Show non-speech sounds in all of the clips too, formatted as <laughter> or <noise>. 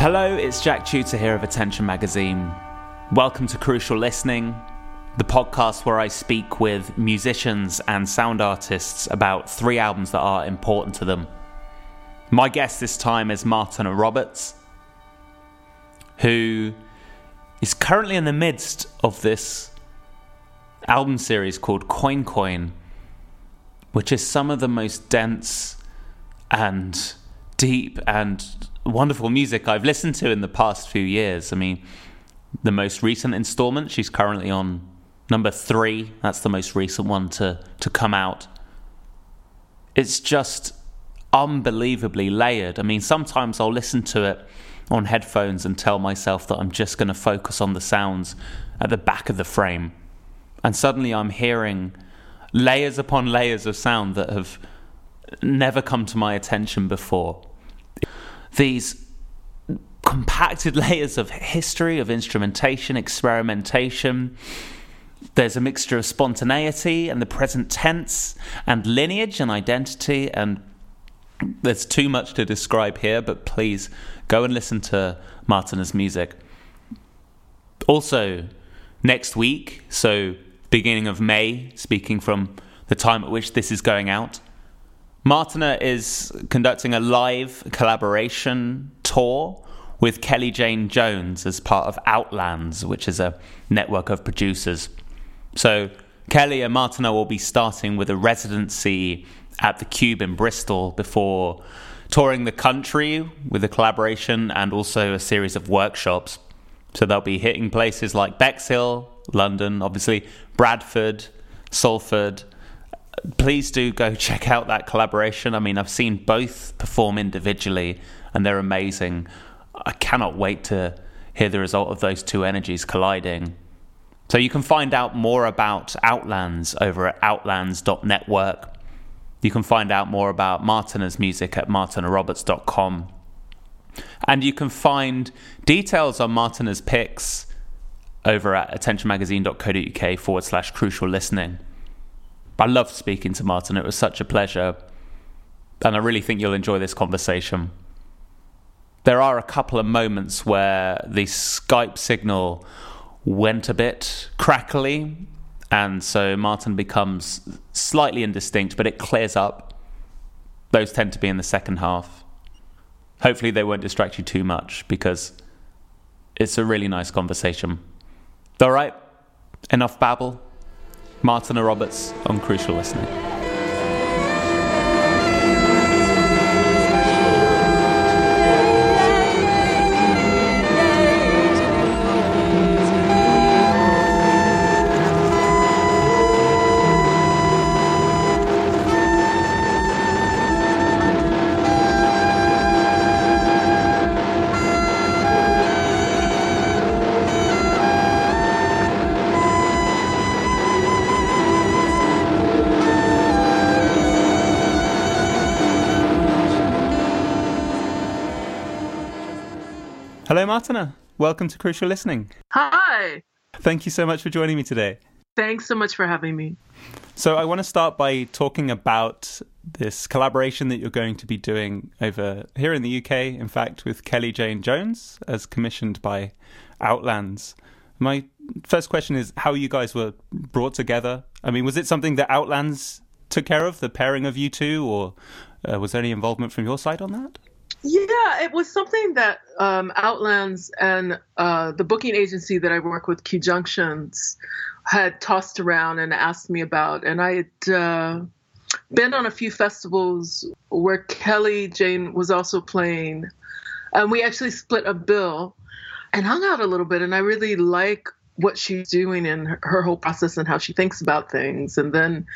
Hello, it's Jack Chuter here of Attention Magazine. Welcome to Crucial Listening, the podcast where I speak with musicians and sound artists about three albums that are important to them. My guest this time is Matana Roberts, who is currently in the midst of this album series called Coin Coin, which is some of the most dense and deep and wonderful music I've listened to in the past few years. I mean, the most recent installment, she's currently on number three. That's the most recent one to, to come out. It's just unbelievably layered. I mean, sometimes I'll listen to it on headphones and tell myself that I'm just going to focus on the sounds at the back of the frame. And suddenly I'm hearing layers upon layers of sound that have never come to my attention before these compacted <laughs> layers of history, of instrumentation, experimentation. There's a mixture of spontaneity and the present tense and lineage and identity. And there's too much to describe here, but please go and listen to Matana's music. Also, next week, so beginning of May, speaking from the time at which this is going out, Matana is conducting a live collaboration tour with Kelly Jane Jones as part of Outlands, which is a network of producers. So, Kelly and Matana will be starting with a residency at the Cube in Bristol before touring the country with a collaboration and also a series of workshops. So, they'll be hitting places like Bexhill, London, obviously, Bradford, Salford, please do go check out that collaboration. I mean, I've seen both perform individually and they're amazing. I cannot wait to hear the result of those two energies colliding. So you can find out more about Outlands over at outlands.network. You can find out more about Matana's music at matanaroberts.com. And you can find details on Matana's picks over at attentionmagazine.co.uk forward slash crucial listening. I loved speaking to Matana. It was such a pleasure. And I really think you'll enjoy this conversation. There are a couple of moments where the Skype signal went a bit crackly. And so Matana becomes slightly indistinct, but it clears up. Those tend to be in the second half. Hopefully, they won't distract you too much because it's a really nice conversation. All right, enough babble. Matana Roberts on Crucial Listening. Welcome to Crucial Listening. Hi. Thank you so much for joining me today. Thanks so much for having me. So, I want to start by talking about this collaboration that you're going to be doing over here in the UK, in fact, with Kelly Jane Jones, as commissioned by Outlands. My first question is how you guys were brought together. I mean, was it something that Outlands took care of, the pairing of you two, or uh, was there any involvement from your side on that? Yeah, it was something that um, Outlands and uh, the booking agency that I work with, Qu Junctions, had tossed around and asked me about. And I had uh, been on a few festivals where Kelly Jane was also playing. And we actually split a bill and hung out a little bit. And I really like what she's doing and her, her whole process and how she thinks about things. And then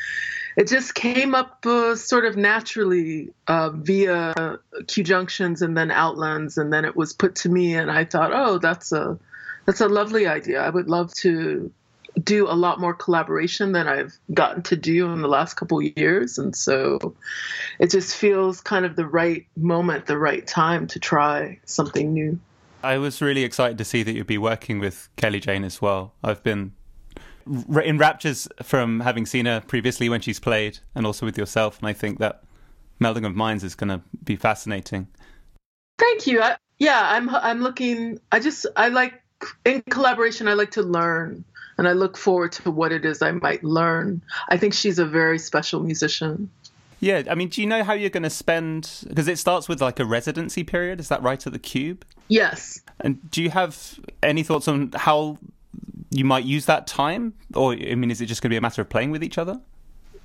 it just came up uh, sort of naturally uh, via Qu Junctions and then Outlands, and then it was put to me, and I thought, oh, that's a that's a lovely idea. I would love to do a lot more collaboration than I've gotten to do in the last couple years, and so it just feels kind of the right moment, the right time to try something new. I was really excited to see that you'd be working with Kelly Jane as well. I've been in raptures from having seen her previously when she's played, and also with yourself. And I think that melding of minds is going to be fascinating. Thank you. I, yeah, I'm I'm looking. I just I like in collaboration. I like to learn, and I look forward to what it is I might learn. I think she's a very special musician. Yeah, I mean, do you know how you're going to spend? Because it starts with like a residency period. Is that right at the Cube? Yes. And do you have any thoughts on how you might use that time, or I mean, is it just going to be a matter of playing with each other?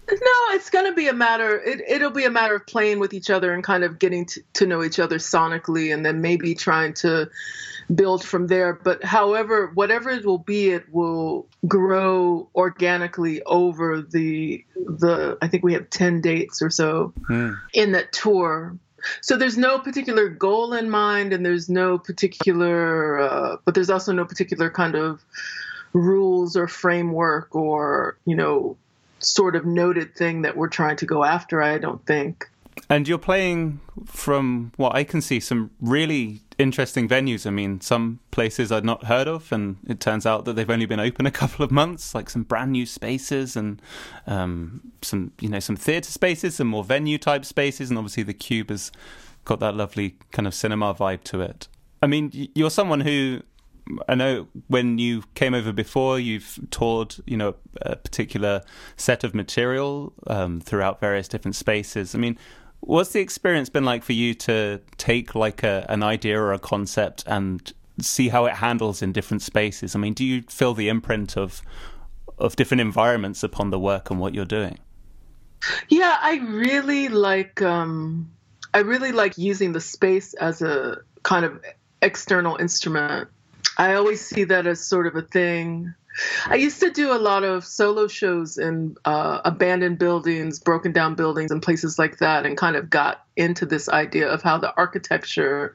No, it's going to be a matter. It, it'll be a matter of playing with each other and kind of getting to, to know each other sonically, and then maybe trying to build from there. But however, whatever it will be, it will grow organically over the the. I think we have ten dates or so hmm. in that tour. So there's no particular goal in mind, and there's no particular, uh, but there's also no particular kind of rules or framework or you know sort of noted thing that we're trying to go after, I don't think. And you're playing from what I can see some really interesting venues. I mean, some places I'd not heard of, and it turns out that they've only been open a couple of months. Like some brand new spaces and um, some, you know, some theatre spaces, some more venue type spaces, and obviously the Cube has got that lovely kind of cinema vibe to it. I mean, you're someone who I know when you came over before, you've toured, you know, a particular set of material um, throughout various different spaces. I mean, what's the experience been like for you to take like a, an idea or a concept and see how it handles in different spaces? I mean, do you feel the imprint of of different environments upon the work and what you're doing? Yeah, I really like. Um, I really like using the space as a kind of external instrument I always see that as sort of a thing. I used to do a lot of solo shows in uh, abandoned buildings, broken down buildings, and places like that, and kind of got into this idea of how the architecture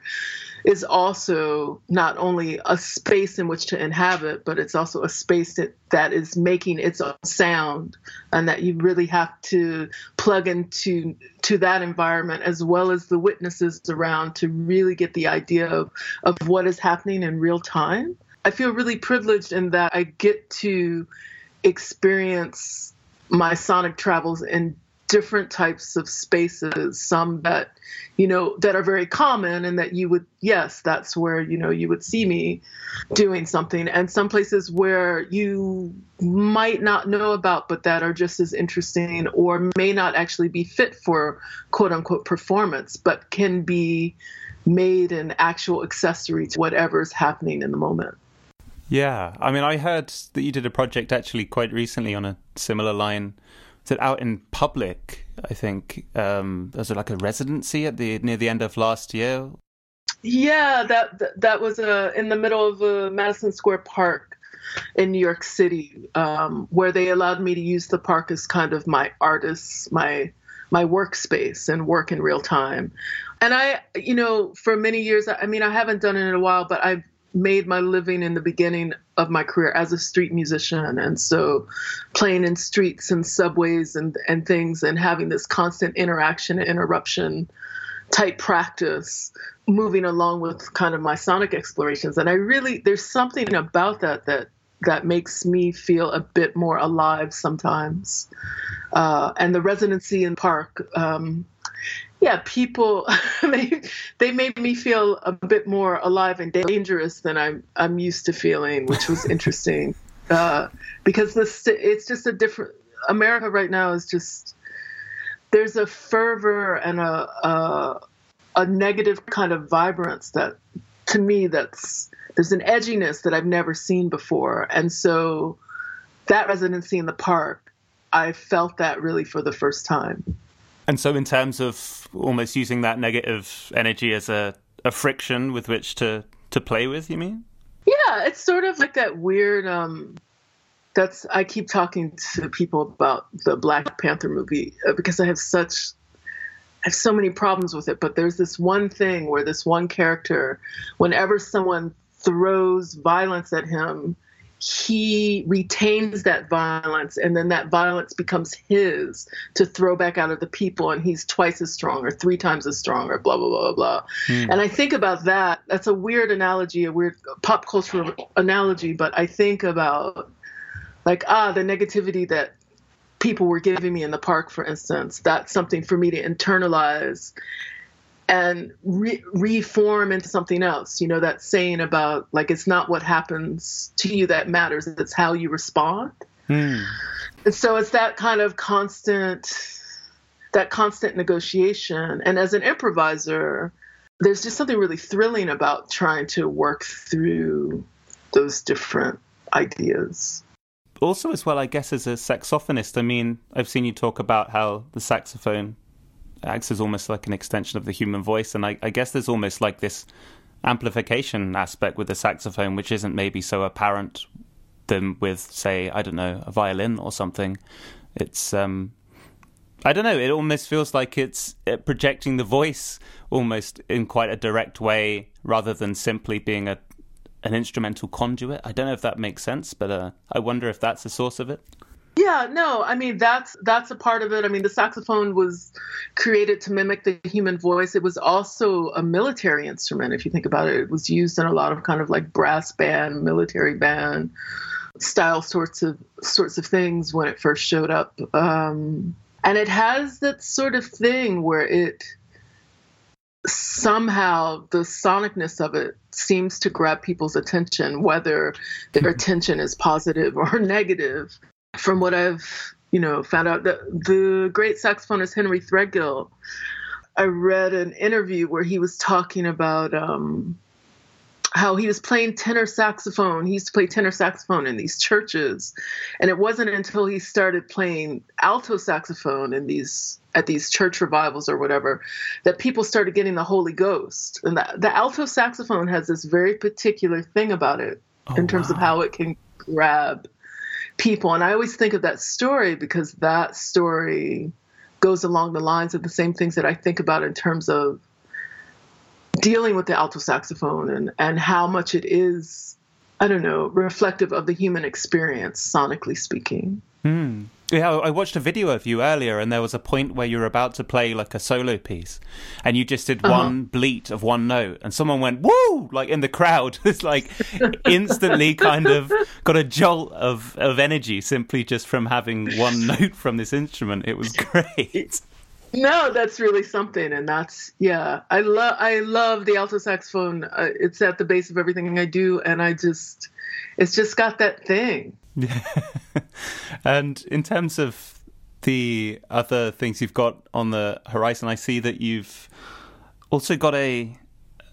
is also not only a space in which to inhabit, but it's also a space that, that is making its own sound, and that you really have to plug into to that environment as well as the witnesses around to really get the idea of, of what is happening in real time. I feel really privileged in that I get to experience my sonic travels in different types of spaces some that you know that are very common and that you would yes that's where you know you would see me doing something. And some places where you might not know about but that are just as interesting or may not actually be fit for quote unquote performance but can be made an actual accessory to whatever's happening in the moment yeah i mean i heard that you did a project actually quite recently on a similar line it out in public. I think um, was it like a residency at the near the end of last year. Yeah, that that was uh, in the middle of uh, Madison Square Park in New York City, um, where they allowed me to use the park as kind of my artist, my my workspace and work in real time. And I, you know, for many years, I mean, I haven't done it in a while, but I've made my living in the beginning of my career as a street musician and so playing in streets and subways and, and things and having this constant interaction and interruption type practice moving along with kind of my sonic explorations. And i really there's something about that that that makes me feel a bit more alive sometimes. Uh, and the residency in park um, yeah, people <laughs> they they made me feel a bit more alive and dangerous than I'm I'm used to feeling, which was <laughs> interesting. uh, because this it's just a different America right now is just there's a fervor and a, a a negative kind of vibrance that to me that's there's an edginess that I've never seen before, and so that residency in the park, I felt that really for the first time. And so, in terms of almost using that negative energy as a, a friction with which to, to play with, you mean? Yeah, it's sort of like that weird. Um, that's I keep talking to people about the Black Panther movie uh, because I have such I have so many problems with it. But there's this one thing where this one character, whenever someone throws violence at him, he retains that violence and then that violence becomes his to throw back out of the people and he's twice as strong or three times as strong or blah blah blah blah mm. and i think about that that's a weird analogy a weird pop culture analogy but i think about like ah the negativity that people were giving me in the park for instance that's something for me to internalize and re- reform into something else. You know, that saying about like it's not what happens to you that matters, it's how you respond. Hmm. And so it's that kind of constant that constant negotiation. And as an improviser, there's just something really thrilling about trying to work through those different ideas. Also, as well, I guess, as a saxophonist, I mean, I've seen you talk about how the saxophone acts as almost like an extension of the human voice. And I, I guess there's almost like this amplification aspect with the saxophone, which isn't maybe so apparent than with, say, I don't know, a violin or something. It's um, I don't know. It almost feels like it's uh, projecting the voice almost in quite a direct way, rather than simply being a an instrumental conduit. I don't know if that makes sense, but uh, I wonder if that's the source of it. Yeah, no, I mean that's that's a part of it. I mean the saxophone was created to mimic the human voice. It was also a military instrument if you think about it. It was used in a lot of kind of like brass band, military band style sorts of sorts of things when it first showed up. Um, and it has that sort of thing where it somehow the sonicness of it seems to grab people's attention whether their attention is positive or <laughs> negative from what i've you know found out that the great saxophonist henry threadgill i read an interview where he was talking about um, how he was playing tenor saxophone. He used to play tenor saxophone in these churches, and it wasn't until he started playing alto saxophone in these at these church revivals or whatever that people started getting the Holy Ghost. And the, the alto saxophone has this very particular thing about it oh, in terms wow. of how it can grab people. And I always think of that story because that story goes along the lines of the same things that I think about in terms of dealing with the alto saxophone and, and how much it is, I don't know, reflective of the human experience, sonically speaking. Hmm. Yeah, I watched a video of you earlier, and there was a point where you were about to play like a solo piece, and you just did uh-huh. one bleat of one note, and someone went "woo!" like in the crowd. <laughs> It's like instantly kind of got a jolt of of energy simply just from having one <laughs> note from this instrument. It was great. No, that's really something, and that's yeah. I love I love the alto saxophone. Uh, it's at the base of everything I do, and I just it's just got that thing. Yeah. <laughs> and in terms of the other things you've got on the horizon, I see that you've also got a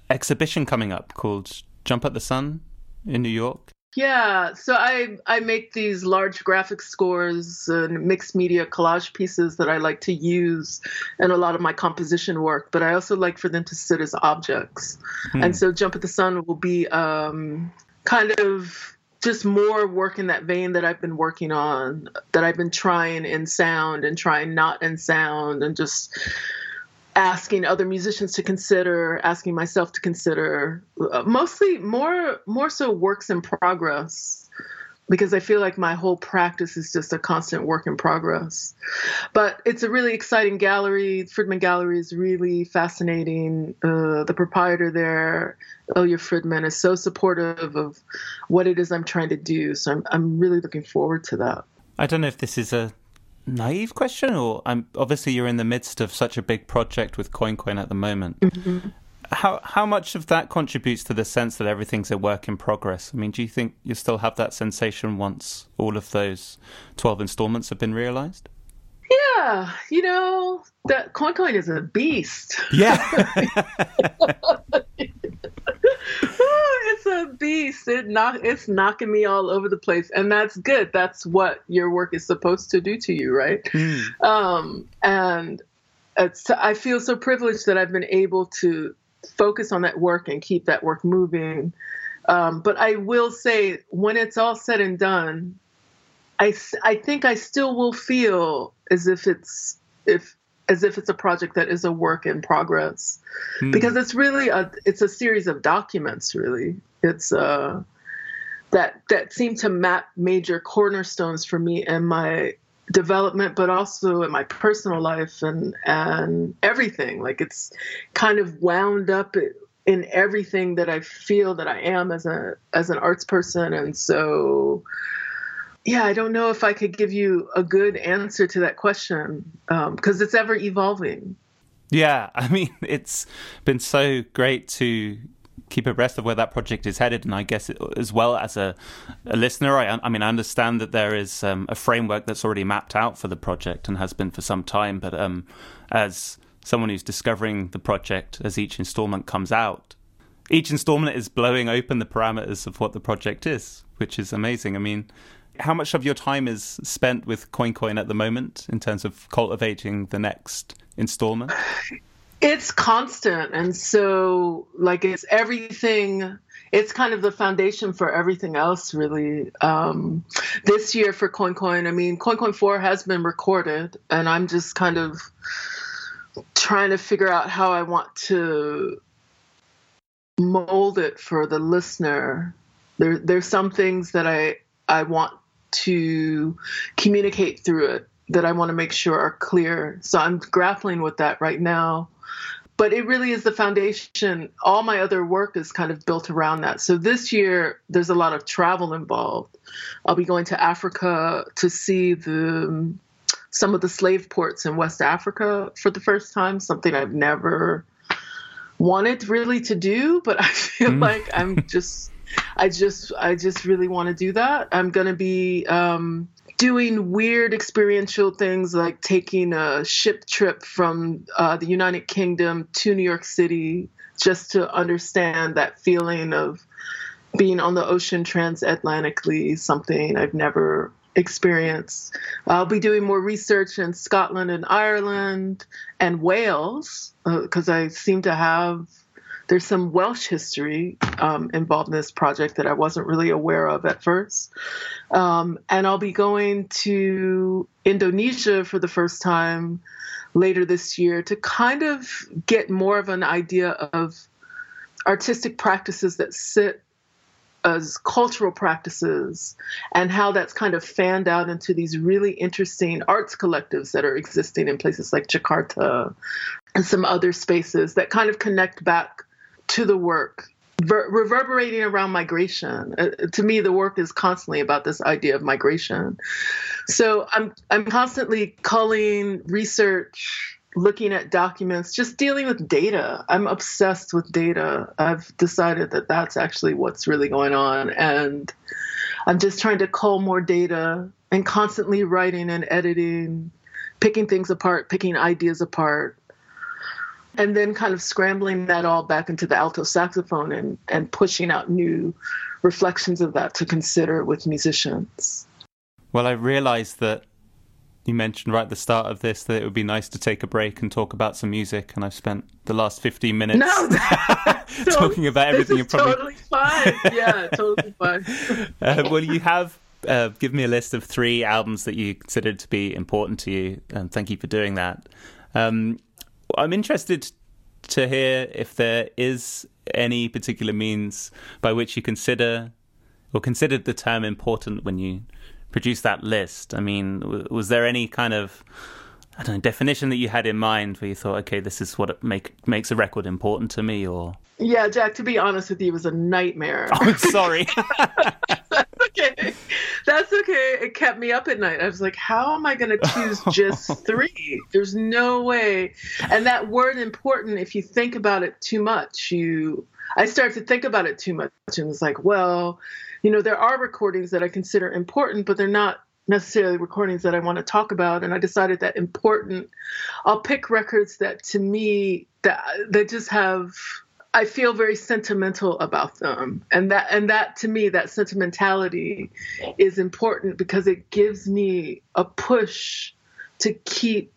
exhibition coming up called Jump at the Sun in New York. Yeah, so I I make these large graphic scores and mixed media collage pieces that I like to use in a lot of my composition work, but I also like for them to sit as objects. Hmm. And so Jump at the Sun will be um, kind of just more work in that vein that I've been working on, that I've been trying in sound and trying not in sound and just asking other musicians to consider, asking myself to consider, uh, mostly more more so works in progress because I feel like my whole practice is just a constant work in progress. But it's a really exciting gallery. Fridman Gallery is really fascinating. Uh, the proprietor there, Ilya Fridman, is so supportive of what it is I'm trying to do. So I'm I'm really looking forward to that. I don't know if this is a naive question, or I'm obviously you're in the midst of such a big project with CoinCoin at the moment. Mm-hmm. How how much of that contributes to the sense that everything's a work in progress? I mean, do you think you still have that sensation once all of those twelve installments have been realized? Yeah, you know that CoinCoin is a beast. Yeah. <laughs> <laughs> <laughs> <laughs> it's a beast. It knock, it's knocking me all over the place, and that's good. That's what your work is supposed to do to you, right? Mm. Um, and it's, I feel so privileged that I've been able to focus on that work and keep that work moving. Um, but I will say, when it's all said and done, I, I think I still will feel as if it's if as if it's a project that is a work in progress. Hmm. because it's really a it's a series of documents really. It's uh that that seem to map major cornerstones for me in my development but also in my personal life and and everything. Like it's kind of wound up in everything that I feel that I am as a as an arts person. And so yeah, I don't know if I could give you a good answer to that question because um, it's ever evolving. Yeah, <laughs> I mean, it's been so great to keep abreast of where that project is headed. And I guess it, as well as a, a listener, I, I, mean, I understand that there is um, a framework that's already mapped out for the project and has been for some time. But um, as someone who's discovering the project as each installment comes out, each installment is blowing open the parameters of what the project is, which is amazing. I mean, how much of your time is spent with CoinCoin at the moment in terms of cultivating the next installment? It's constant. And so, like, it's everything. It's kind of the foundation for everything else, really. Um, this year for CoinCoin, I mean, CoinCoin 4 has been recorded, and I'm just kind of trying to figure out how I want to mold it for the listener. There, there's some things that I I want to communicate through it that I want to make sure are clear. So I'm grappling with that right now. But it really is the foundation. All my other work is kind of built around that. So this year, there's a lot of travel involved. I'll be going to Africa to see the some of the slave ports in West Africa for the first time, something I've never wanted really to do, but I feel mm. like I'm just I just I just really want to do that. I'm to be um, doing weird experiential things like taking a ship trip from uh, the United Kingdom to New York City just to understand that feeling of being on the ocean transatlantically, something I've never experienced. I'll be doing more research in Scotland and Ireland and Wales because uh, I seem to have there's some Welsh history um, involved in this project that I wasn't really aware of at first. Um, and I'll be going to Indonesia for the first time later this year to kind of get more of an idea of artistic practices that sit as cultural practices and how that's kind of fanned out into these really interesting arts collectives that are existing in places like Jakarta and some other spaces that kind of connect back to the work ver- reverberating around migration. Uh, to me the work is constantly about this idea of migration. So i'm i'm constantly culling research looking at documents just dealing with data. I'm obsessed with data. I've decided that that's actually what's really going on. And i'm just trying to cull more data and constantly writing and editing picking things apart picking ideas apart and then kind of scrambling that all back into the alto saxophone and, and pushing out new reflections of that to consider with musicians. Well, I realized that you mentioned right at the start of this that it would be nice to take a break and talk about some music, and I've spent the last 15 minutes no, <laughs> <laughs> talking about everything. Is probably... totally fine. Yeah, totally fine. <laughs> uh, well, you have uh, given me a list of three albums that you considered to be important to you, and thank you for doing that. Um, I'm interested to hear if there is any particular means by which you consider or considered the term important when you produced that list. I mean, was there any kind of I don't know definition that you had in mind where you thought, okay, this is what make, makes a record important to me, or yeah, Jack. To be honest with you, it was a nightmare. Oh, sorry. <laughs> That's okay. That's okay. It kept me up at night. I was like, how am I going to choose <laughs> just three? There's no way. And that word important, if you think about it too much, you I started to think about it too much and was like, well, you know, there are recordings that I consider important, but they're not necessarily recordings that I want to talk about. And I decided that important, I'll pick records that to me that that just have I feel very sentimental about them. And that and that to me that sentimentality is important because it gives me a push to keep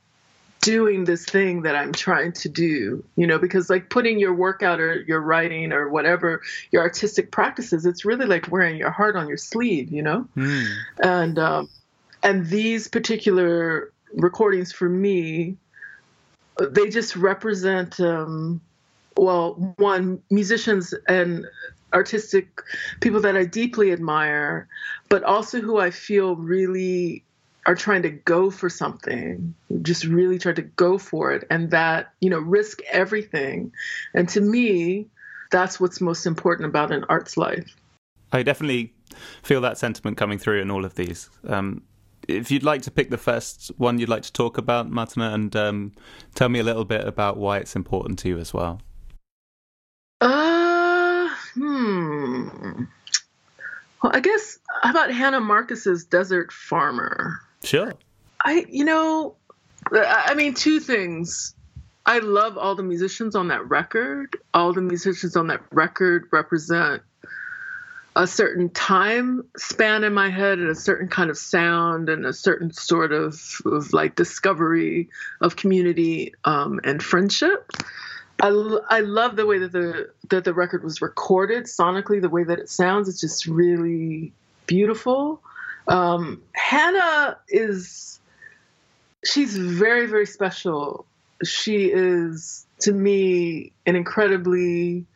doing this thing that I'm trying to do, you know, because like putting your workout or your writing or whatever your artistic practices, it's really like wearing your heart on your sleeve, you know. Mm. And um, and these particular recordings for me, they just represent um, well, one, musicians and artistic people that I deeply admire, but also who I feel really are trying to go for something, just really try to go for it, and that, you know, risk everything. And to me, that's what's most important about an art's life. I definitely feel that sentiment coming through in all of these. Um, if you'd like to pick the first one you'd like to talk about, Matana, and um, tell me a little bit about why it's important to you as well. Uh, hmm. Well, I guess how about Hannah Marcus's Desert Farmer? Sure. I, you know, I mean, two things. I love all the musicians on that record. All the musicians on that record represent a certain time span in my head and a certain kind of sound and a certain sort of, of like discovery of community um, and friendship. I, I love the way that the that the record was recorded sonically, the way that it sounds. It's just really beautiful. Um, Hannah is she's very very special. She is to me an incredibly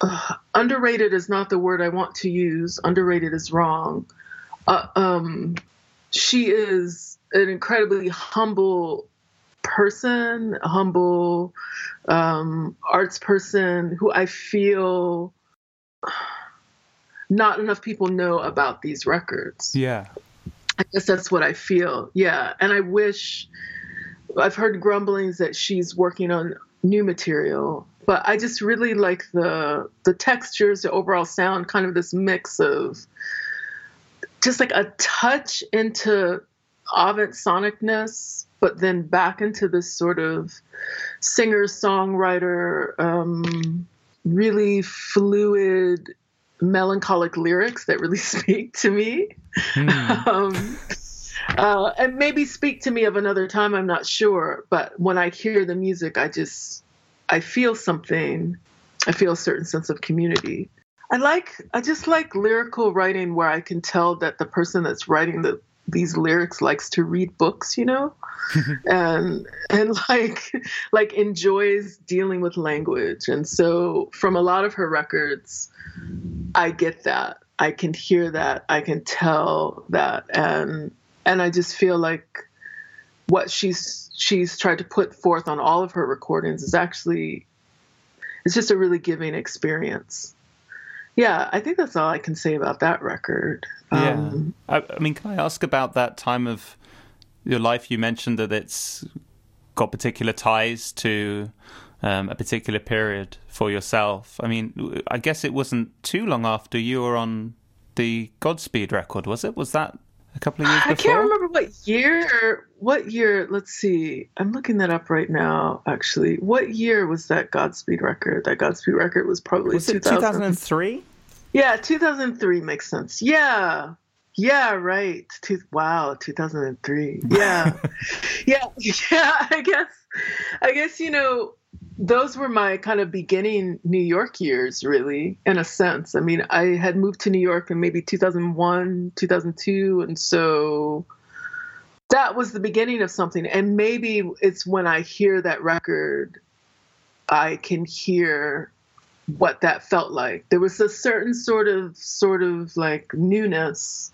uh, underrated is not the word I want to use. Underrated is wrong. Uh, um, she is an incredibly humble person, humble um, arts person who I feel not enough people know about these records. Yeah. I guess that's what I feel. Yeah. And I wish I've heard grumblings that she's working on new material, but I just really like the the textures, the overall sound, kind of this mix of just like a touch into Avant sonicness, but then back into this sort of singer songwriter, um, really fluid, melancholic lyrics that really <laughs> speak to me. Mm. <laughs> um, uh, and maybe speak to me of another time. I'm not sure, but when I hear the music, I just I feel something. I feel a certain sense of community. I like I just like lyrical writing where I can tell that the person that's writing the these lyrics likes to read books, you know, <laughs> and and like like enjoys dealing with language. And so from a lot of her records, I get that. I can hear that. I can tell that, and and I just feel like what she's she's tried to put forth on all of her recordings is actually it's just a really giving experience yeah, I think that's all I can say about that record. Yeah. Um, I, I, mean, can I ask about that time of your life? You mentioned that it's got particular ties to um, a particular period for yourself. I mean, I guess it wasn't too long after you were on the Godspeed record, was it? Was that a couple of years before? I can't remember what year. What year? Let's see. I'm looking that up right now. Actually, what year was that Godspeed record? That Godspeed record was probably was 2003. Yeah, 2003 makes sense. Yeah. Yeah, right. Two, wow, 2003. Yeah. <laughs> yeah, <laughs> yeah, I guess I guess you know those were my kind of beginning New York years, really, in a sense. I mean, I had moved to New York in maybe 2001, 2002, and so that was the beginning of something. And maybe it's when I hear that record, I can hear what that felt like. There was a certain sort of, sort of like newness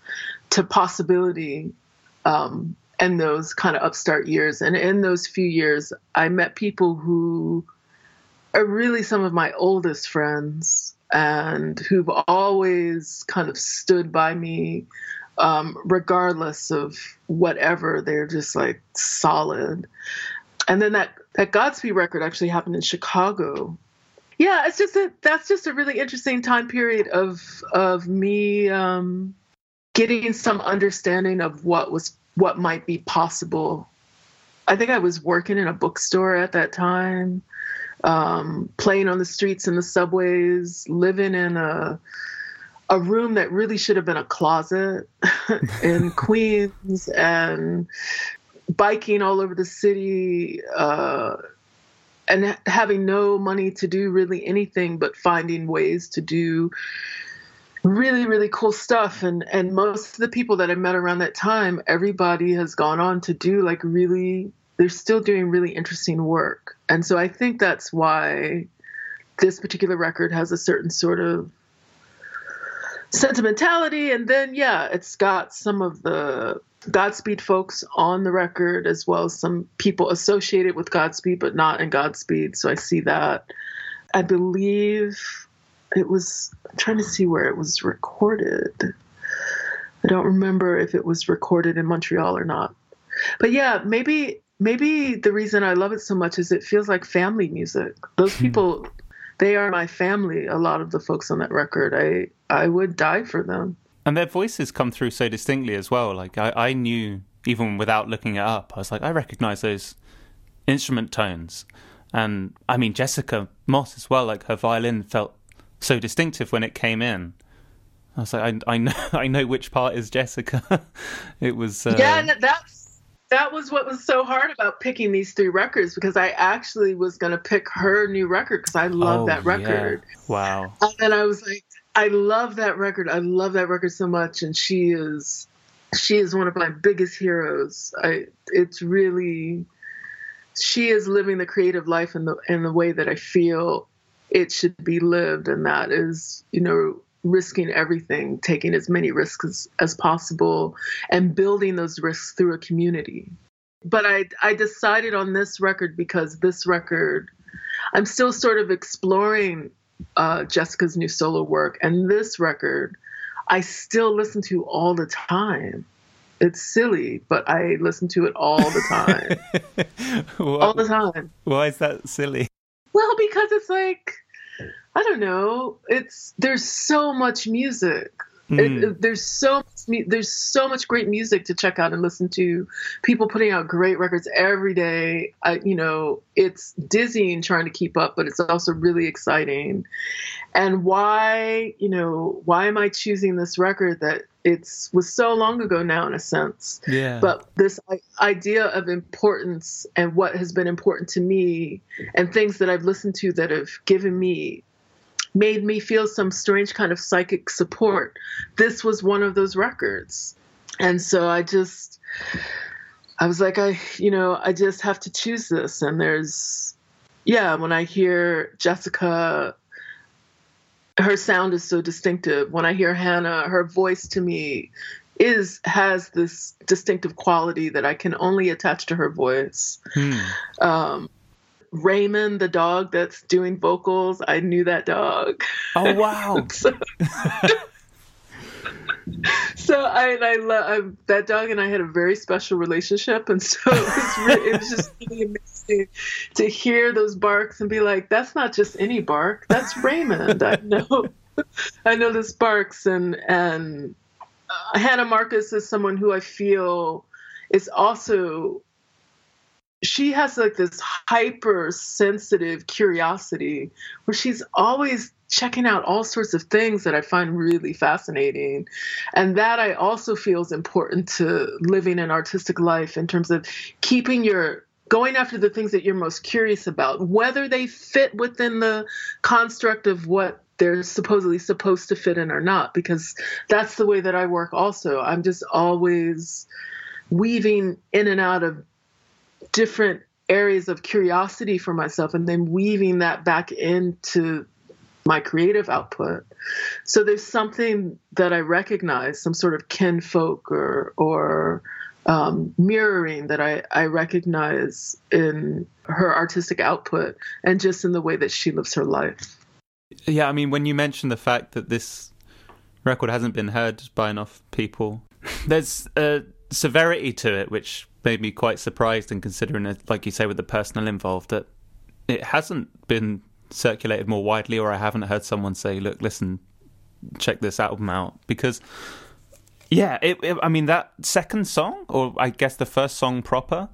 to possibility um, in those kind of upstart years. And in those few years, I met people who are really some of my oldest friends and who've always kind of stood by me um, regardless of whatever. They're just like solid. And then that, that Godspeed record actually happened in Chicago. Yeah, it's just a that's just a really interesting time period of of me um, getting some understanding of what was what might be possible. I think I was working in a bookstore at that time, um, playing on the streets and the subways, living in a a room that really should have been a closet <laughs> in <laughs> Queens, and biking all over the city, uh, and having no money to do really anything but finding ways to do really really cool stuff. And and most of the people that i met around that time everybody has gone on to do like really they're still doing really interesting work. And so i think that's why this particular record has a certain sort of sentimentality. And then yeah it's got some of the godspeed folks on the record as well as some people associated with godspeed but not in godspeed. So i see that i believe it was I'm trying to see where it was recorded. I don't remember if it was recorded in Montreal or not. But yeah, maybe maybe the reason I love it so much is it feels like family music. Those hmm. people they are my family, a lot of the folks on that record. I I would die for them. And their voices come through so distinctly as well. Like I, I knew even without looking it up, I was like, I recognize those instrument tones. And I mean Jessica Moss as well, like her violin felt so distinctive when it came in. I was like, I, I know, <laughs> I know which part is Jessica. <laughs> it was uh... yeah, that's that was what was so hard about picking these three records because I actually was going to pick her new record because I love oh, that record. Yeah. Wow. And then I was like, I love that record. I love that record so much, and she is she is one of my biggest heroes. I it's really she is living the creative life in the in the way that I feel it should be lived, and that is you know risking everything, taking as many risks as, as possible, and building those risks through a community. But I, I decided on this record because this record, I'm still sort of exploring uh, Jessica's new solo work, and this record, I still listen to all the time. It's silly, but I listen to it all the time. <laughs> all the time. Why is that silly? Well, because it's like I don't know. It's there's so much music. Mm. It, it, there's so much, there's so much great music to check out and listen to. People putting out great records every day. I, you know, it's dizzying trying to keep up, but it's also really exciting. And why, you know, why am I choosing this record that it's was so long ago now in a sense. Yeah. But this idea of importance and what has been important to me and things that I've listened to that have given me made me feel some strange kind of psychic support. This was one of those records. And so I just, I was like, I, you know, I just have to choose this. And there's, yeah, when I hear Jessica, her sound is so distinctive. When I hear Hannah, her voice to me is has this distinctive quality that I can only attach to her voice. Hmm. Um, Raymond, the dog that's doing vocals, I knew that dog. Oh wow! <laughs> so, <laughs> so, I, I love that dog, and I had a very special relationship, and so it was, really, it was just <laughs> really amazing to hear those barks and be like, "That's not just any bark. That's Raymond. I know, <laughs> I know this barks." And and uh, Hannah Marcus is someone who I feel is also she has like this hypersensitive curiosity where she's always checking out all sorts of things that I find really fascinating. And that I also feel is important to living an artistic life in terms of keeping your going after the things that you're most curious about, whether they fit within the construct of what they're supposedly supposed to fit in or not, because that's the way that I work also. I'm just always weaving in and out of different areas of curiosity for myself and then weaving that back into my creative output. So there's something that I recognize, some sort of kinfolk or or um, mirroring that I, I recognize in her artistic output and just in the way that she lives her life. Yeah, I mean, when you mention the fact that this record hasn't been heard by enough people, <laughs> there's a severity to it which made me quite surprised and considering it, like you say, with the personal involved, that it hasn't been circulated more widely, or I haven't heard someone say, "Look, listen, check this album out," because. Yeah, it, it, I mean that second song, or I guess the first song proper,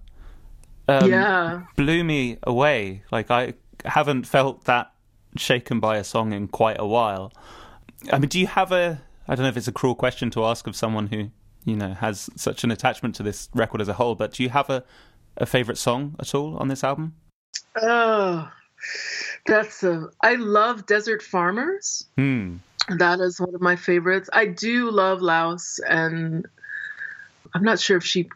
um, yeah, blew me away. Like I haven't felt that shaken by a song in quite a while. I mean, do you have a? I don't know if it's a cruel question to ask of someone who you know has such an attachment to this record as a whole. But do you have a a favorite song at all on this album? Oh, that's a. I love Desert Farmers. Hmm. That is one of my favorites. I do love Laos, and I'm not sure if she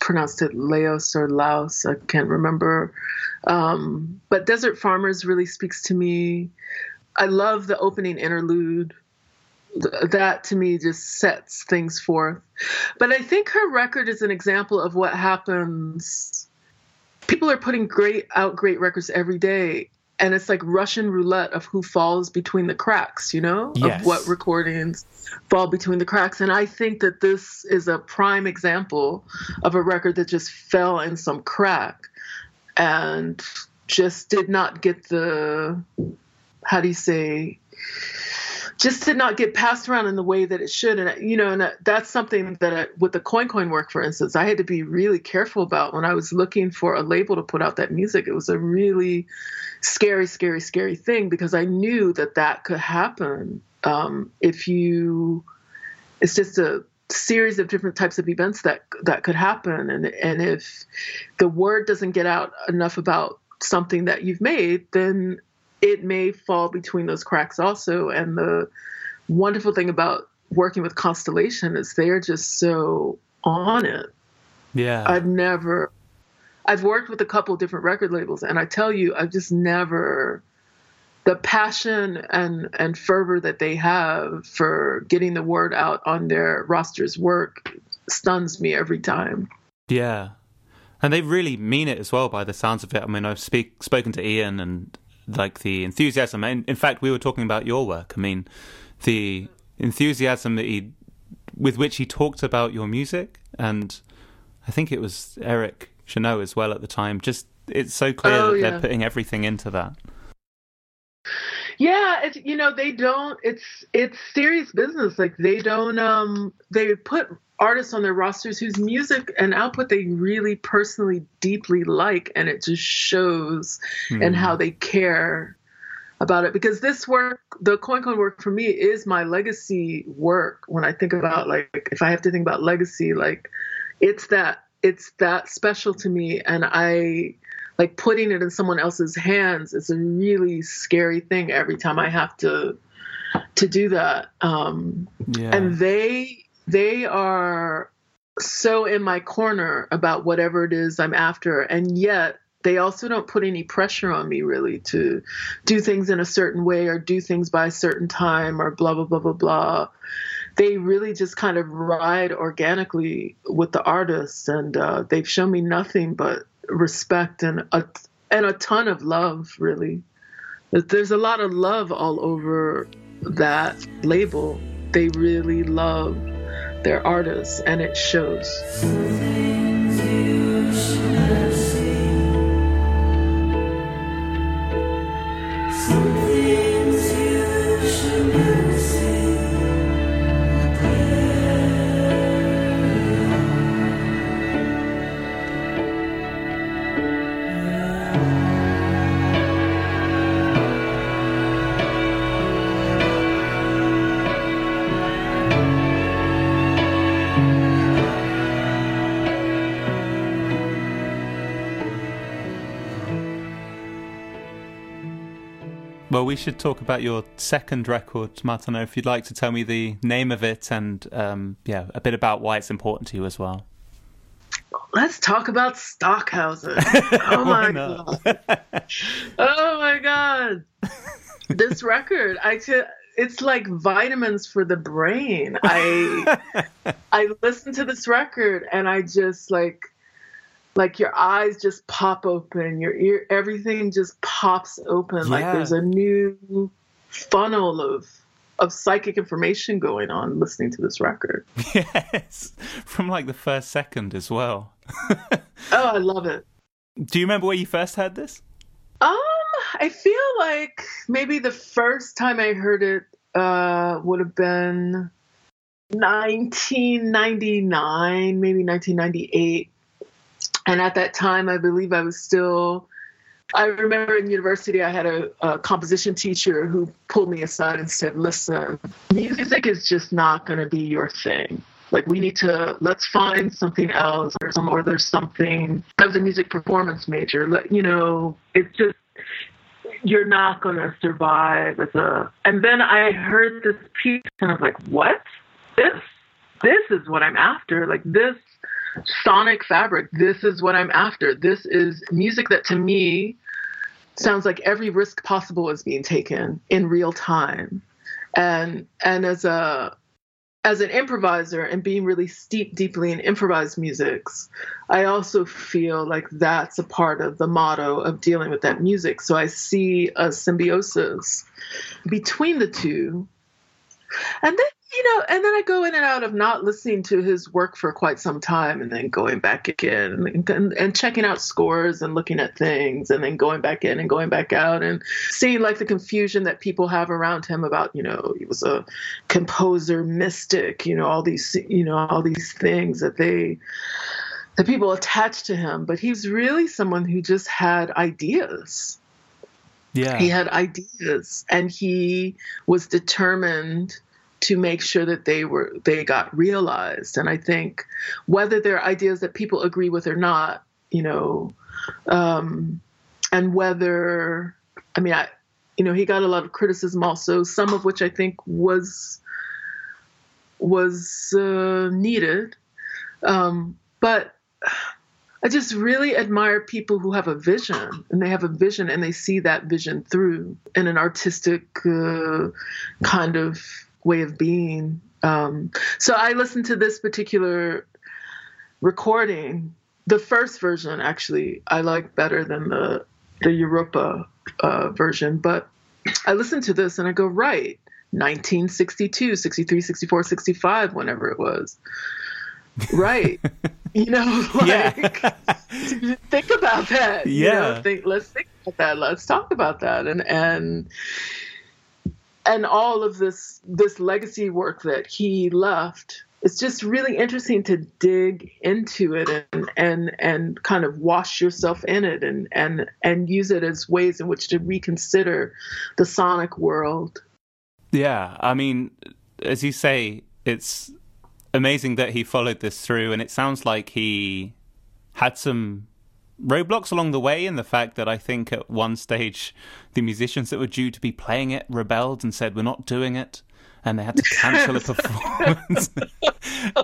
pronounced it Laos or Laos. I can't remember. Um, but Desert Farmers really speaks to me. I love the opening interlude that to me just sets things forth. But I think her record is an example of what happens. People are putting great out great records every day, and it's like Russian roulette of who falls between the cracks, you know, yes. of what recordings fall between the cracks. And I think that this is a prime example of a record that just fell in some crack and just did not get the, how do you say, just did not get passed around in the way that it should. And, you know, and that's something that I, with the coin coin work, for instance, I had to be really careful about when I was looking for a label to put out that music. It was a really scary, scary, scary thing because I knew that that could happen um, if you, it's just a, series of different types of events that that could happen and and if the word doesn't get out enough about something that you've made then it may fall between those cracks also. And the wonderful thing about working with Constellation is they're just so on it. Yeah. I've never, I've worked with a couple different record labels, and I tell you, I've just never, the passion and, and fervor that they have for getting the word out on their roster's work stuns me every time. Yeah. And they really mean it as well by the sounds of it. I mean, I've speak, spoken to Ian and like the enthusiasm. And in fact, we were talking about your work. I mean, the enthusiasm that he, with which he talked about your music, and I think it was Eric Chanot as well at the time. Just it's so clear oh, that yeah. they're putting everything into that. Yeah, it's you know they don't. It's it's serious business. Like they don't. Um, they put artists on their rosters whose music and output they really personally deeply like and it just shows mm. and how they care about it because this work the coin coin work for me is my legacy work when i think about like if i have to think about legacy like it's that it's that special to me and i like putting it in someone else's hands is a really scary thing every time i have to to do that um yeah. and they they are so in my corner about whatever it is I'm after. And yet they also don't put any pressure on me really to do things in a certain way or do things by a certain time or blah, blah, blah, blah, blah. They really just kind of ride organically with the artists. And uh, they've shown me nothing but respect and a, and a ton of love, really. There's a lot of love all over that label. They really love their artists, and it shows. Should talk about your second record, Matana. If you'd like to tell me the name of it and um, yeah, a bit about why it's important to you as well. Let's talk about Stockhausen. <laughs> Oh my god! oh my god! This <laughs> record, I could. It's like vitamins for the brain. I <laughs> I listen to this record and I just like like your eyes just pop open, your ear, everything just pops open. Yeah. Like there's a new funnel of of psychic information going on listening to this record. <laughs> Yes, from like the first second as well. <laughs> oh, I love it. Do you remember where you first heard this? Um, I feel like maybe the first time I heard it uh, would have been 1999, maybe 1998 and at that time, I believe I was still. I remember in university, I had a, a, composition teacher who pulled me aside and said, "Listen, music is just not going to be your thing. Like, we need to let's find something else, or some, or there's something." I was a music performance major. You know, it's just you're not going to survive as a. And then I heard this piece, and I was like, "What? This? This is what I'm after. Like this." Sonic fabric. This is what I'm after. This is music that to me sounds like every risk possible is being taken in real time. And and as a as an improviser and being really steeped deeply in improvised musics, I also feel like that's a part of the motto of dealing with that music. So I see a symbiosis between the two. And then you know, and then I go in and out of not listening to his work for quite some time and then going back again and, and, and, checking out scores and looking at things and then going back in and going back out and seeing like the confusion that people have around him about, you know, he was a composer mystic, you know, all these, you know, all these things that they, that people attach to him. But he's really someone who just had ideas. Yeah. He had ideas and he was determined to make sure that they were they got realized. And i think whether they're ideas that people agree with or not you know um, and whether i mean i you know he got a lot of criticism also some of which i think was was uh, needed. Um, but I just really admire people who have a vision and they have a vision and they see that vision through in an artistic uh, kind of way of being. Um, so I listened to this particular recording. The first version, actually, I like better than the the Europa uh, version. But I listened to this and I go, right, 1962, 63, 64, 65, whenever it was. Right. <laughs> you know, like, think about that. Yeah. You know, think, let's think about that. Let's talk about that. And, and, and all of this this legacy work that he left it's just really interesting to dig into it and and and kind of wash yourself in it and and and use it as ways in which to reconsider the sonic world. Yeah i mean as you say it's amazing that he followed this through and it sounds like he had some roadblocks along the way, and the fact that I think at one stage the musicians that were due to be playing it rebelled and said, We're not doing it. And they had to cancel a <laughs> performance. <laughs> Oh,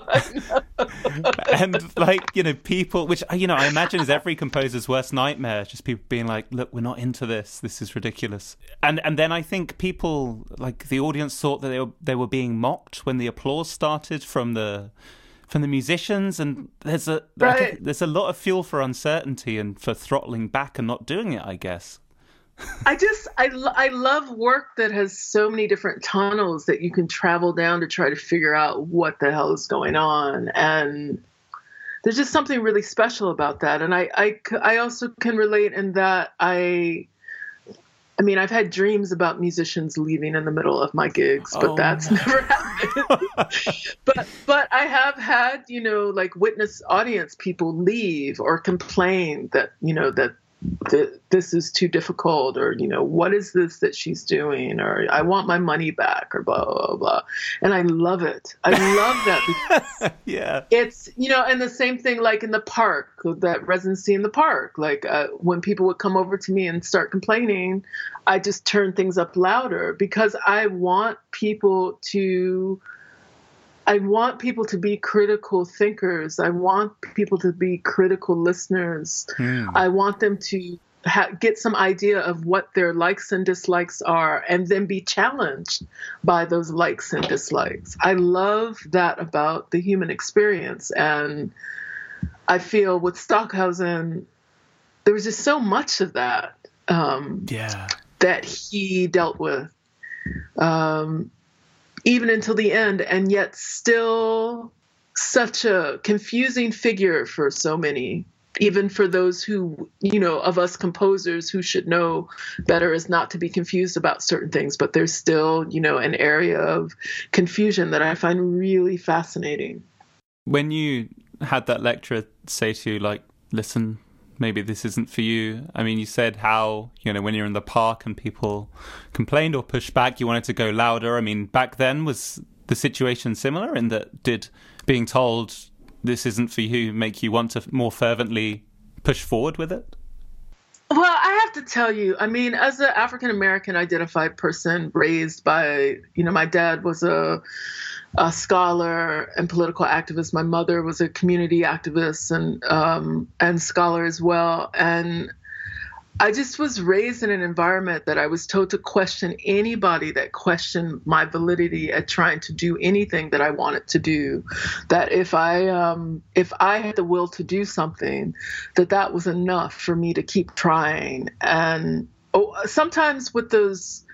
and, like, you know, people, which, you know, I imagine is every composer's worst nightmare, just people being like, look, we're not into this. This is ridiculous. And and then I think people, like, the audience thought that they were, they were being mocked when the applause started from the from the musicians, and there's a right. there's a lot of fuel for uncertainty and for throttling back and not doing it. I guess. I just I I love work that has so many different tunnels that you can travel down to try to figure out what the hell is going on and there's just something really special about that and I I I also can relate in that I I mean, I've had dreams about musicians leaving in the middle of my gigs, but oh. that's never <laughs> happened. but but I have had, you know, like witness audience people leave or complain that, you know, that this is too difficult or you know what is this that she's doing or i want my money back or blah blah blah and i love it. I love that <laughs> yeah. it's you know and the same thing like in the park that residency in the park. Like uh, when people would come over to me and start complaining i just turn things up louder because i want people to I want people to be critical thinkers. I want people to be critical listeners. Mm. I want them to ha- get some idea of what their likes and dislikes are and then be challenged by those likes and dislikes. I love that about the human experience. And I feel with Stockhausen, there was just so much of that. Um, yeah. That he dealt with. Um, even until the end, and yet still such a confusing figure for so many even for those who you know of us composers who should know better is not to be confused about certain things but there's still you know an area of confusion that i find really fascinating. When you had that lecturer say to you like listen maybe this isn't for you. I mean, you said how, you know, when you're in the park and people complained or pushed back, you wanted to go louder. I mean, back then, was the situation similar in that did being told this isn't for you make you want to more fervently push forward with it? Well, I have to tell you, I mean, as an African American identified person raised by, you know, my dad was a a scholar and political activist. My mother was a community activist and um, and scholar as well. And I just was raised in an environment that I was told to question anybody that questioned my validity at trying to do anything that I wanted to do. That if I um, if I had the will to do something, that that was enough for me to keep trying. And oh, sometimes with those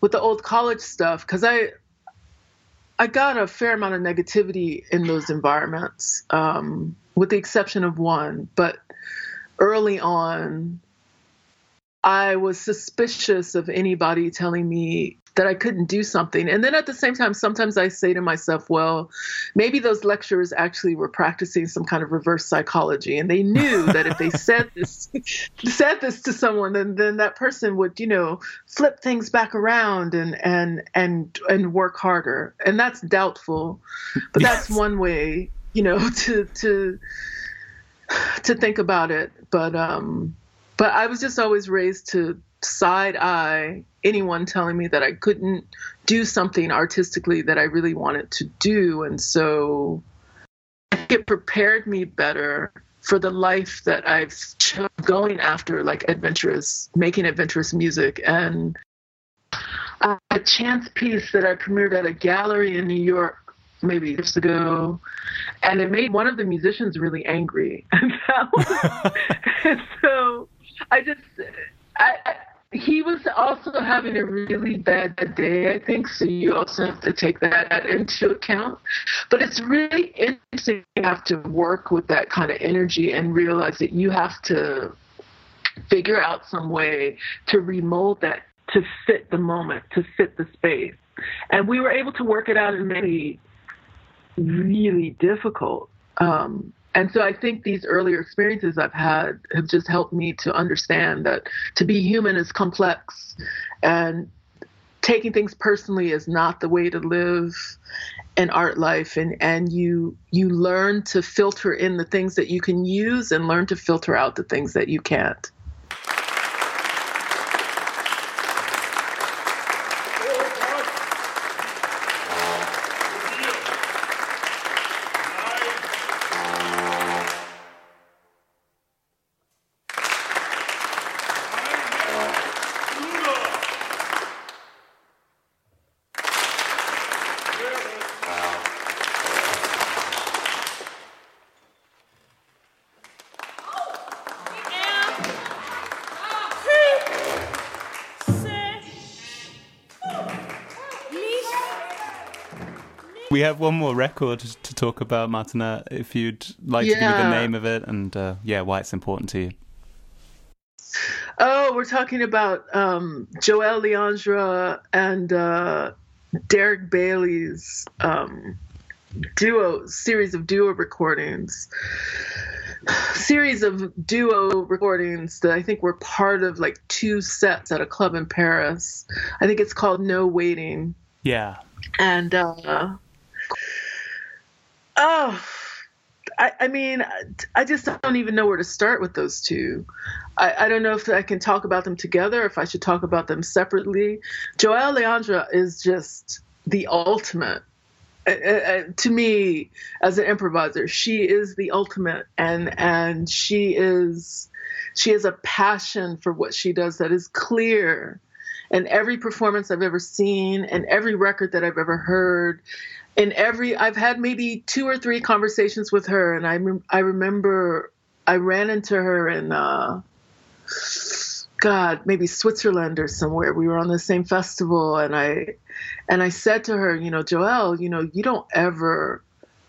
with the old college stuff, because I I got a fair amount of negativity in those environments, um, with the exception of one, but early on I was suspicious of anybody telling me that I couldn't do something. And then at the same time, sometimes I say to myself, well, maybe those lecturers actually were practicing some kind of reverse psychology. And they knew <laughs> that if they said this <laughs> said this to someone, then then that person would, you know, flip things back around and and and and work harder. And that's doubtful. But yes. that's one way, you know, <laughs> to to to think about it. But um but I was just always raised to side eye anyone telling me that I couldn't do something artistically that I really wanted to do. And so it prepared me better for the life that I've going after, like adventurous, making adventurous music. And a chance piece that I premiered at a gallery in New York maybe years ago, and it made one of the musicians really angry. <laughs> <laughs> and so I just, I, I, he was also having a really bad day, I think. So you also have to take that into account. But it's really interesting to have to work with that kind of energy and realize that you have to figure out some way to remold that to fit the moment, to fit the space. And we were able to work it out in many really difficult um, and so I think these earlier experiences I've had have just helped me to understand that to be human is complex and taking things personally is not the way to live an art life. And and you you learn to filter in the things that you can use and learn to filter out the things that you can't we have one more record to talk about, Matana. If you'd like yeah. to give me the name of it and uh, yeah, why it's important to you. Oh, we're talking about um, Joëlle Léandre and uh, Derek Bailey's um, duo series of duo recordings. Series of duo recordings that I think were part of like two sets at a club in Paris. I think it's called No Waiting. Yeah. And uh, Oh, I, I, mean, I just don't even know where to start with those two. I, I, don't know if I can talk about them together, if I should talk about them separately. Joëlle Léandre is just the ultimate. Uh, uh, to me, as an improviser, she is the ultimate, and and she is she has a passion for what she does that is clear. And every performance I've ever seen, and every record that I've ever heard, in every I've had maybe two or three conversations with her, and I I remember I ran into her in uh, God maybe Switzerland or somewhere. We were on the same festival, and I and I said to her, you know, Joëlle, you know, you don't ever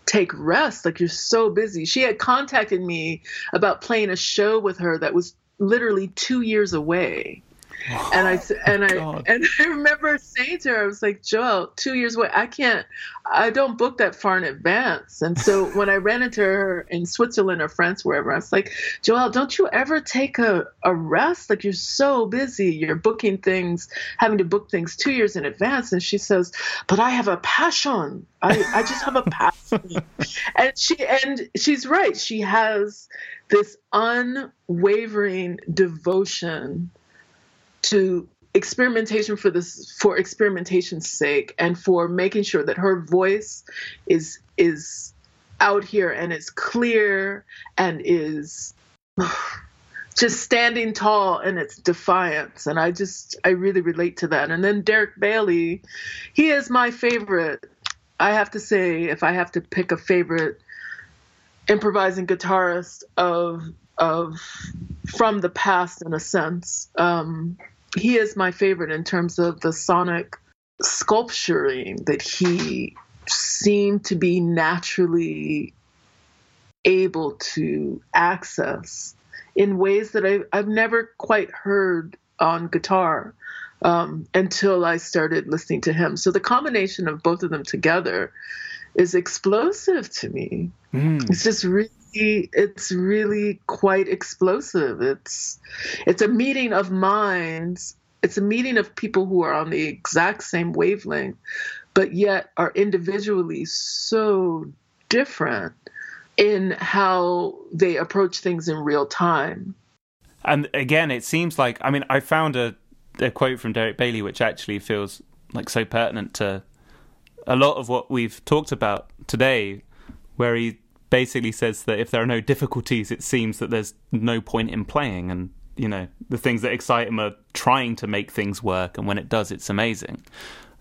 take rest. Like you're so busy. She had contacted me about playing a show with her that was literally two years away and I oh and I God. and <laughs> I remember saying to her, I was like, Joëlle, two years away, I can't, I don't book that far in advance. And so <laughs> when I ran into her in Switzerland or France, wherever, I was like, Joëlle, don't you ever take a, a rest? Like you're so busy, you're booking things, having to book things two years in advance. And she says, but I have a passion. I, I just have a <laughs> passion. and she and she's right. She has this unwavering devotion to experimentation for this for experimentation's sake and for making sure that her voice is is out here and is clear and is <sighs> just standing tall in its defiance. And I just, I really relate to that. And then Derek Bailey, he is my favorite. I have to say, if I have to pick a favorite improvising guitarist of of from the past in a sense, um, he is my favorite in terms of the sonic sculpturing that he seemed to be naturally able to access in ways that I, I've never quite heard on guitar um, until I started listening to him. So the combination of both of them together is explosive to me. Mm. It's just really it's really quite explosive. It's it's a meeting of minds. It's a meeting of people who are on the exact same wavelength, but yet are individually so different in how they approach things in real time. And again, it seems like I mean, I found a, a quote from Derek Bailey which actually feels like so pertinent to a lot of what we've talked about today, where he basically says that if there are no difficulties, it seems that there's no point in playing, and you know the things that excite him are trying to make things work, and when it does, it's amazing.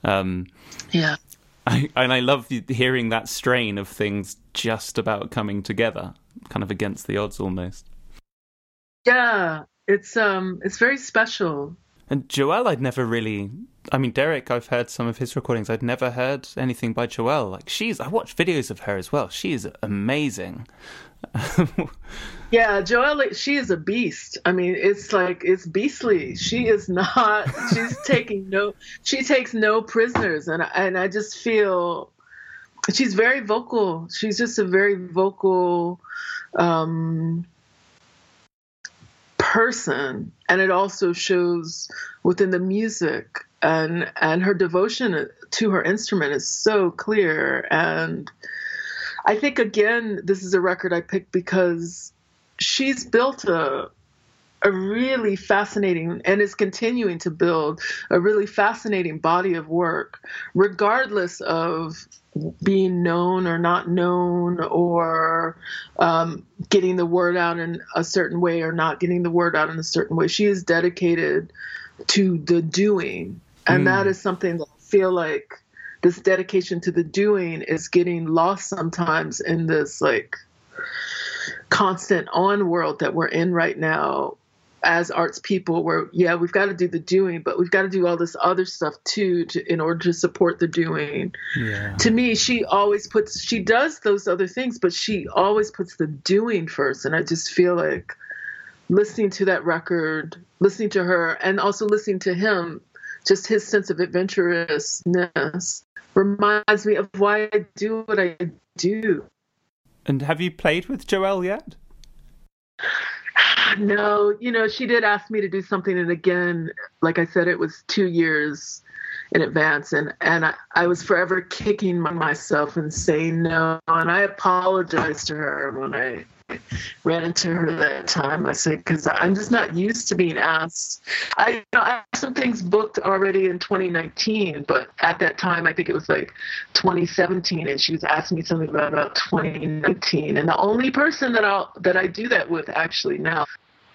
Um, yeah, I, and I love hearing that strain of things just about coming together, kind of against the odds almost. Yeah, it's um, it's very special. And Joëlle, I'd never really. I mean, Derek, I've heard some of his recordings. I'd never heard anything by Joëlle. Like she's, I watched videos of her as well. She is amazing. <laughs> yeah, Joëlle, she is a beast. I mean, it's like it's beastly. She is not. She's <laughs> taking no. She takes no prisoners, and and I just feel she's very vocal. She's just a very vocal. Um, person and it also shows within the music and and her devotion to her instrument is so clear. And i think again this is a record i picked because she's built a a really fascinating and is continuing to build a really fascinating body of work regardless of being known or not known or um, getting the word out in a certain way or not getting the word out in a certain way. She is dedicated to the doing. And mm. that is something that I feel like this dedication to the doing is getting lost sometimes in this like constant on world that we're in right now as arts people where yeah we've got to do the doing but we've got to do all this other stuff too to, in order to support the doing. Yeah. to me she always puts she does those other things but she always puts the doing first and i just feel like listening to that record listening to her and also listening to him just his sense of adventurousness reminds me of why i do what i do. And have you played with Joëlle yet <sighs> no, you know, she did ask me to do something, and again, like I said, it was two years in advance, and and I, I was forever kicking myself and saying no, and I apologized to her when I ran into her that time. I said, because I'm just not used to being asked. I, you know, I have some things booked already in 2019, but at that time, I think it was like 2017, and she was asking me something about, about 2019. And the only person that I'll that I do that with actually now,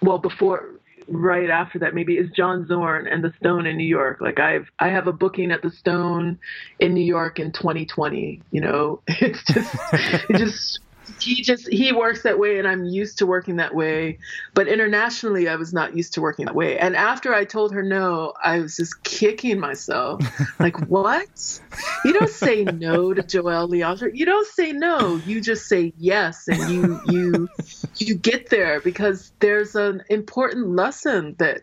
well, before right after that maybe is John Zorn and the Stone in New York. Like I've I have a booking at the Stone in New York in 2020. You know, <laughs> it's just it just he just he works that way and i'm used to working that way. But internationally i was not used to working that way. And after i told her no i was just kicking myself. <laughs> Like what? You don't say no to Joëlle Léandre you don't say no. You just say yes and you you you get there because there's an important lesson that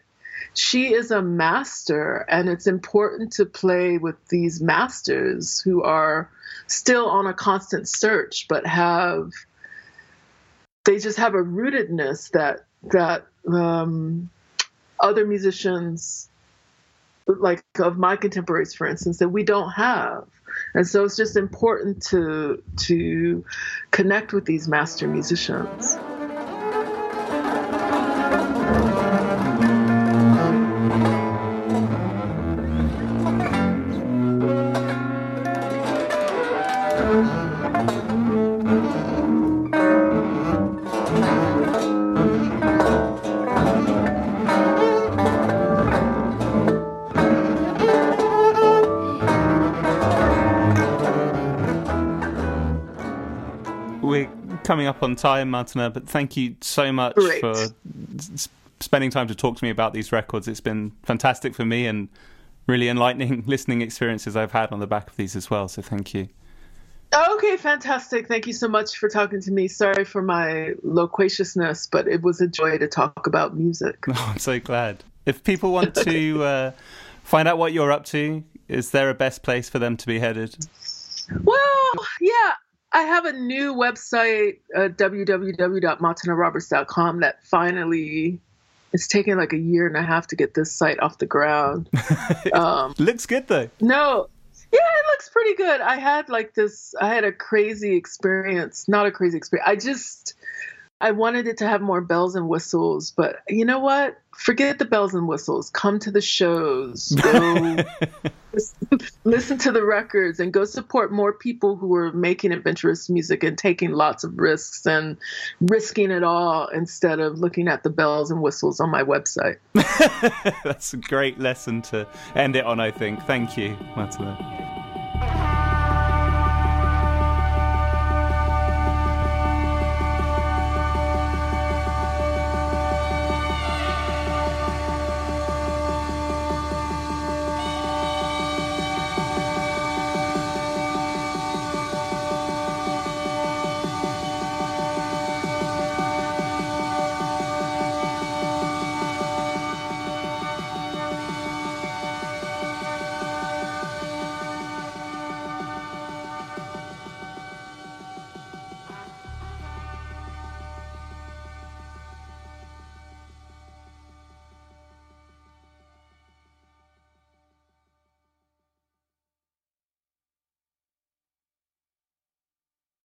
she is a master and it's important to play with these masters who are still on a constant search but have they just have a rootedness that that um, other musicians like of my contemporaries for instance that we don't have. And so it's just important to to connect with these master musicians up on time, Matana, but thank you so much Great. for spending time to talk to me about these records. It's been fantastic for me and really enlightening <laughs> listening experiences I've had on the back of these as well. So thank you. Okay, fantastic. Thank you so much for talking to me. Sorry for my loquaciousness, but it was a joy to talk about music. Oh, <laughs> I'm so glad. If people want <laughs> to uh, find out what you're up to, is there a best place for them to be headed? Well, yeah, I have a new website, uh, www.matanaroberts.com, that finally it's taken like a year and a half to get this site off the ground. <laughs> Um, Looks good though. no, yeah, it looks pretty good. I had like this, I had a crazy experience, not a crazy experience. I just, I wanted it to have more bells and whistles, but you know what? Forget the bells and whistles. Come to the shows. Go <laughs> listen to the records and go support more people who are making adventurous music and taking lots of risks and risking it all instead of looking at the bells and whistles on my website. <laughs> That's a great lesson to end it on, I think. Thank you, Matana.